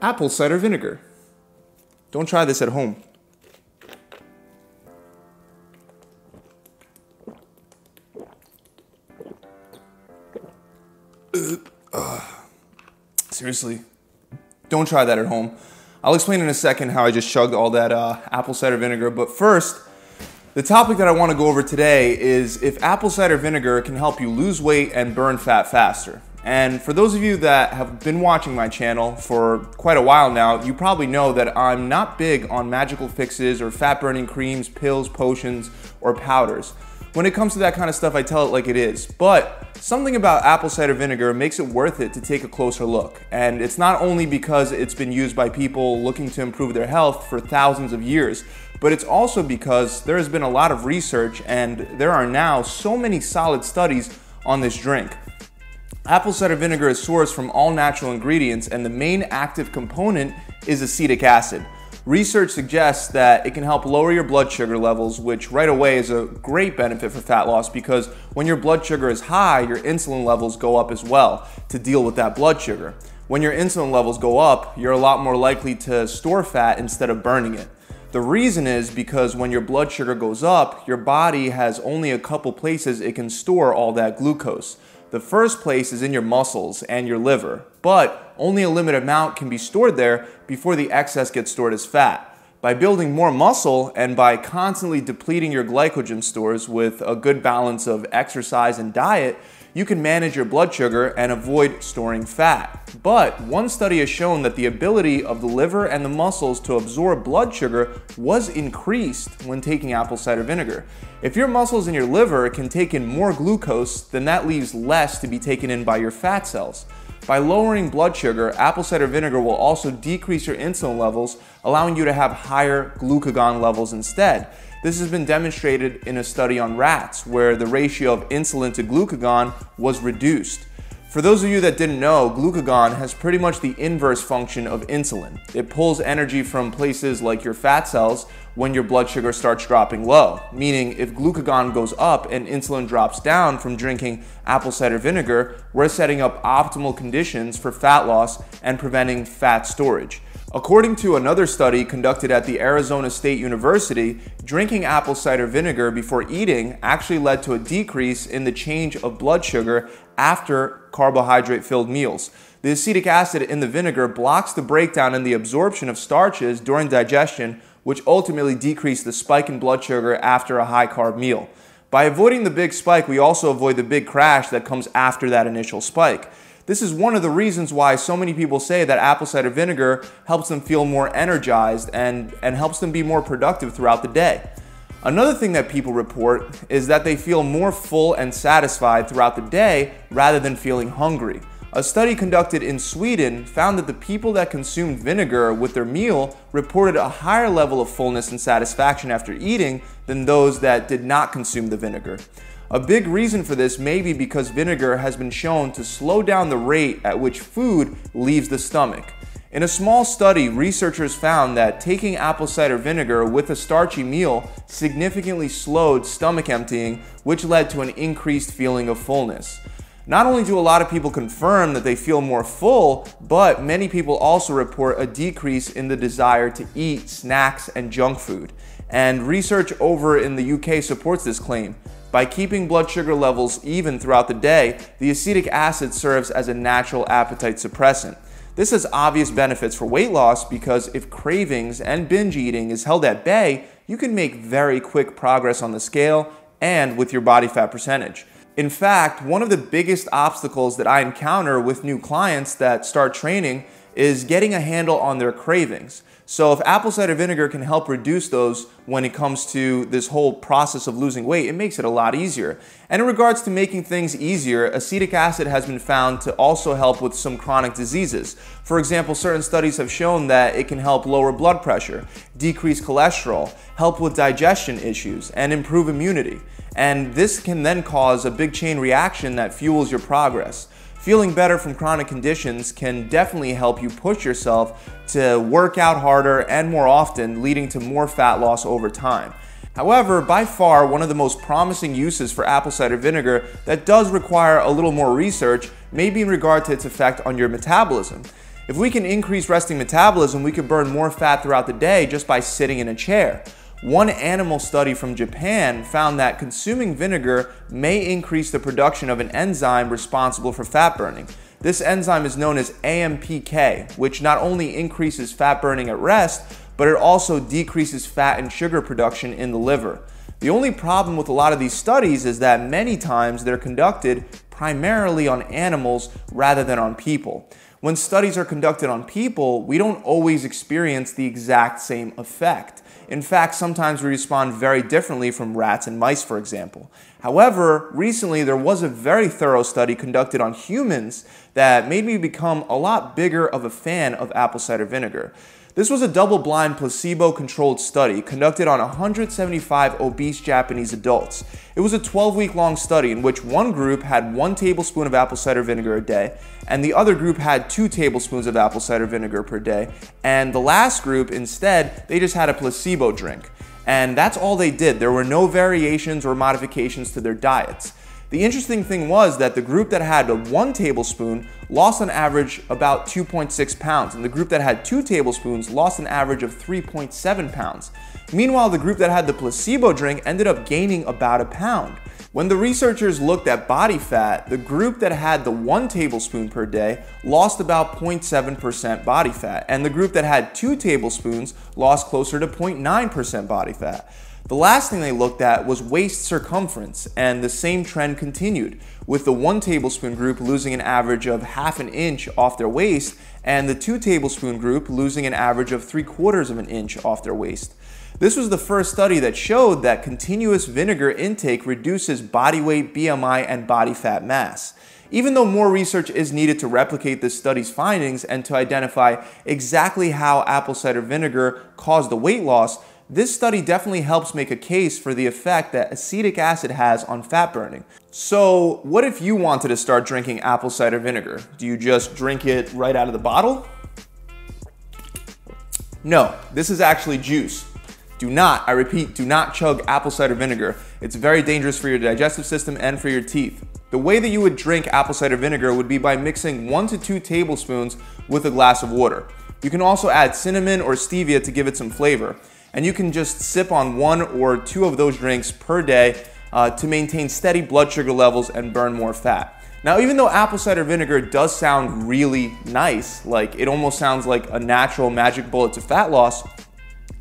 Apple cider vinegar. Don't try this at home. seriously, don't try that at home. I'll explain in a second how I just chugged all that uh, apple cider vinegar, but first, the topic that I want to go over today is if apple cider vinegar can help you lose weight and burn fat faster. And for those of you that have been watching my channel for quite a while now, you probably know that I'm not big on magical fixes or fat burning creams, pills, potions, or powders. When it comes to that kind of stuff, I tell it like it is. But something about apple cider vinegar makes it worth it to take a closer look. And it's not only because it's been used by people looking to improve their health for thousands of years, but it's also because there has been a lot of research and there are now so many solid studies on this drink. Apple cider vinegar is sourced from all natural ingredients, and the main active component is acetic acid. Research suggests that it can help lower your blood sugar levels, which right away is a great benefit for fat loss because when your blood sugar is high, your insulin levels go up as well to deal with that blood sugar. When your insulin levels go up, you're a lot more likely to store fat instead of burning it. The reason is because when your blood sugar goes up, your body has only a couple places it can store all that glucose. The first place is in your muscles and your liver, but only a limited amount can be stored there before the excess gets stored as fat. By building more muscle and by constantly depleting your glycogen stores with a good balance of exercise and diet, you can manage your blood sugar and avoid storing fat. But one study has shown that the ability of the liver and the muscles to absorb blood sugar was increased when taking apple cider vinegar. If your muscles and your liver can take in more glucose, then that leaves less to be taken in by your fat cells. By lowering blood sugar, apple cider vinegar will also decrease your insulin levels, allowing you to have higher glucagon levels instead. This has been demonstrated in a study on rats where the ratio of insulin to glucagon was reduced. For those of you that didn't know, glucagon has pretty much the inverse function of insulin. It pulls energy from places like your fat cells when your blood sugar starts dropping low. Meaning, if glucagon goes up and insulin drops down from drinking apple cider vinegar, we're setting up optimal conditions for fat loss and preventing fat storage. According to another study conducted at the Arizona State University, drinking apple cider vinegar before eating actually led to a decrease in the change of blood sugar after carbohydrate filled meals. The acetic acid in the vinegar blocks the breakdown and the absorption of starches during digestion, which ultimately decrease the spike in blood sugar after a high carb meal. By avoiding the big spike, we also avoid the big crash that comes after that initial spike. This is one of the reasons why so many people say that apple cider vinegar helps them feel more energized and, and helps them be more productive throughout the day. Another thing that people report is that they feel more full and satisfied throughout the day rather than feeling hungry. A study conducted in Sweden found that the people that consumed vinegar with their meal reported a higher level of fullness and satisfaction after eating than those that did not consume the vinegar. A big reason for this may be because vinegar has been shown to slow down the rate at which food leaves the stomach. In a small study, researchers found that taking apple cider vinegar with a starchy meal significantly slowed stomach emptying, which led to an increased feeling of fullness. Not only do a lot of people confirm that they feel more full, but many people also report a decrease in the desire to eat snacks and junk food. And research over in the UK supports this claim. By keeping blood sugar levels even throughout the day, the acetic acid serves as a natural appetite suppressant. This has obvious benefits for weight loss because if cravings and binge eating is held at bay, you can make very quick progress on the scale and with your body fat percentage. In fact, one of the biggest obstacles that I encounter with new clients that start training is getting a handle on their cravings. So if apple cider vinegar can help reduce those when it comes to this whole process of losing weight, it makes it a lot easier. And in regards to making things easier, acetic acid has been found to also help with some chronic diseases. For example, certain studies have shown that it can help lower blood pressure, decrease cholesterol, help with digestion issues, and improve immunity. And this can then cause a big chain reaction that fuels your progress. Feeling better from chronic conditions can definitely help you push yourself to work out harder and more often, leading to more fat loss over time. However, by far one of the most promising uses for apple cider vinegar that does require a little more research may be in regard to its effect on your metabolism. If we can increase resting metabolism, we could burn more fat throughout the day just by sitting in a chair. One animal study from Japan found that consuming vinegar may increase the production of an enzyme responsible for fat burning. This enzyme is known as AMPK, which not only increases fat burning at rest, but it also decreases fat and sugar production in the liver. The only problem with a lot of these studies is that many times they're conducted primarily on animals rather than on people. When studies are conducted on people, we don't always experience the exact same effect. In fact, sometimes we respond very differently from rats and mice, for example. However, recently there was a very thorough study conducted on humans that made me become a lot bigger of a fan of apple cider vinegar. This was a double blind placebo controlled study conducted on 175 obese Japanese adults. It was a 12 week long study in which one group had one tablespoon of apple cider vinegar a day, and the other group had two tablespoons of apple cider vinegar per day, and the last group instead, they just had a placebo drink. And that's all they did. There were no variations or modifications to their diets. The interesting thing was that the group that had one tablespoon lost on average about 2.6 pounds, and the group that had two tablespoons lost an average of 3.7 pounds. Meanwhile, the group that had the placebo drink ended up gaining about a pound. When the researchers looked at body fat, the group that had the one tablespoon per day lost about 0.7% body fat, and the group that had two tablespoons lost closer to 0.9% body fat. The last thing they looked at was waist circumference, and the same trend continued, with the one tablespoon group losing an average of half an inch off their waist, and the two tablespoon group losing an average of three quarters of an inch off their waist. This was the first study that showed that continuous vinegar intake reduces body weight, BMI, and body fat mass. Even though more research is needed to replicate this study's findings and to identify exactly how apple cider vinegar caused the weight loss, this study definitely helps make a case for the effect that acetic acid has on fat burning. So, what if you wanted to start drinking apple cider vinegar? Do you just drink it right out of the bottle? No, this is actually juice. Do not, I repeat, do not chug apple cider vinegar. It's very dangerous for your digestive system and for your teeth. The way that you would drink apple cider vinegar would be by mixing one to two tablespoons with a glass of water. You can also add cinnamon or stevia to give it some flavor and you can just sip on one or two of those drinks per day uh, to maintain steady blood sugar levels and burn more fat. Now, even though apple cider vinegar does sound really nice, like it almost sounds like a natural magic bullet to fat loss,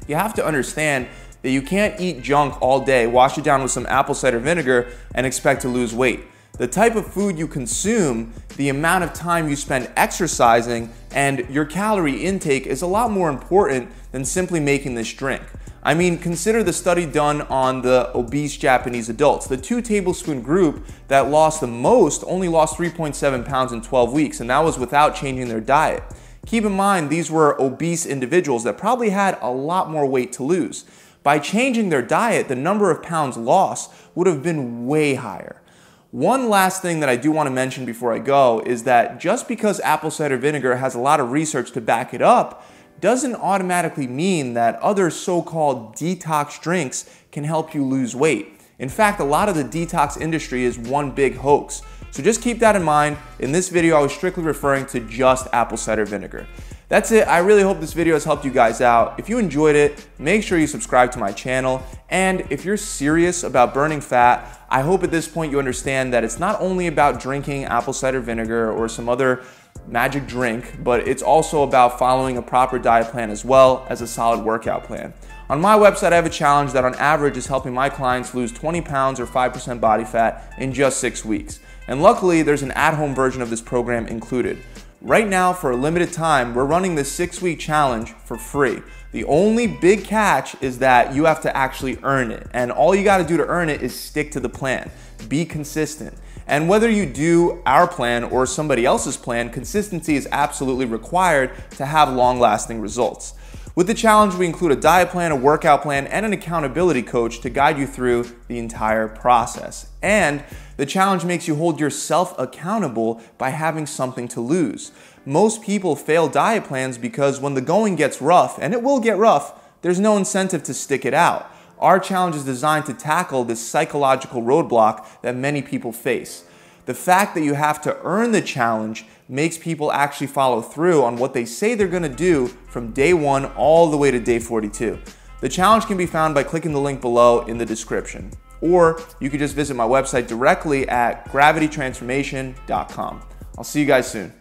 you have to understand that you can't eat junk all day, wash it down with some apple cider vinegar, and expect to lose weight. The type of food you consume, the amount of time you spend exercising, and your calorie intake is a lot more important than simply making this drink. I mean, consider the study done on the obese Japanese adults. The two tablespoon group that lost the most only lost 3.7 pounds in 12 weeks, and that was without changing their diet. Keep in mind, these were obese individuals that probably had a lot more weight to lose. By changing their diet, the number of pounds lost would have been way higher. One last thing that I do want to mention before I go is that just because apple cider vinegar has a lot of research to back it up, doesn't automatically mean that other so-called detox drinks can help you lose weight. In fact, a lot of the detox industry is one big hoax. So just keep that in mind. In this video, I was strictly referring to just apple cider vinegar. That's it. I really hope this video has helped you guys out. If you enjoyed it, make sure you subscribe to my channel. And if you're serious about burning fat, I hope at this point you understand that it's not only about drinking apple cider vinegar or some other magic drink, but it's also about following a proper diet plan as well as a solid workout plan. On my website, I have a challenge that on average is helping my clients lose 20 pounds or 5% body fat in just six weeks. And luckily, there's an at home version of this program included. Right now, for a limited time, we're running this six week challenge for free. The only big catch is that you have to actually earn it. And all you got to do to earn it is stick to the plan, be consistent. And whether you do our plan or somebody else's plan, consistency is absolutely required to have long lasting results. With the challenge, we include a diet plan, a workout plan, and an accountability coach to guide you through the entire process. And the challenge makes you hold yourself accountable by having something to lose. Most people fail diet plans because when the going gets rough, and it will get rough, there's no incentive to stick it out. Our challenge is designed to tackle this psychological roadblock that many people face. The fact that you have to earn the challenge makes people actually follow through on what they say they're gonna do from day one all the way to day 42. The challenge can be found by clicking the link below in the description. Or you can just visit my website directly at gravitytransformation.com. I'll see you guys soon.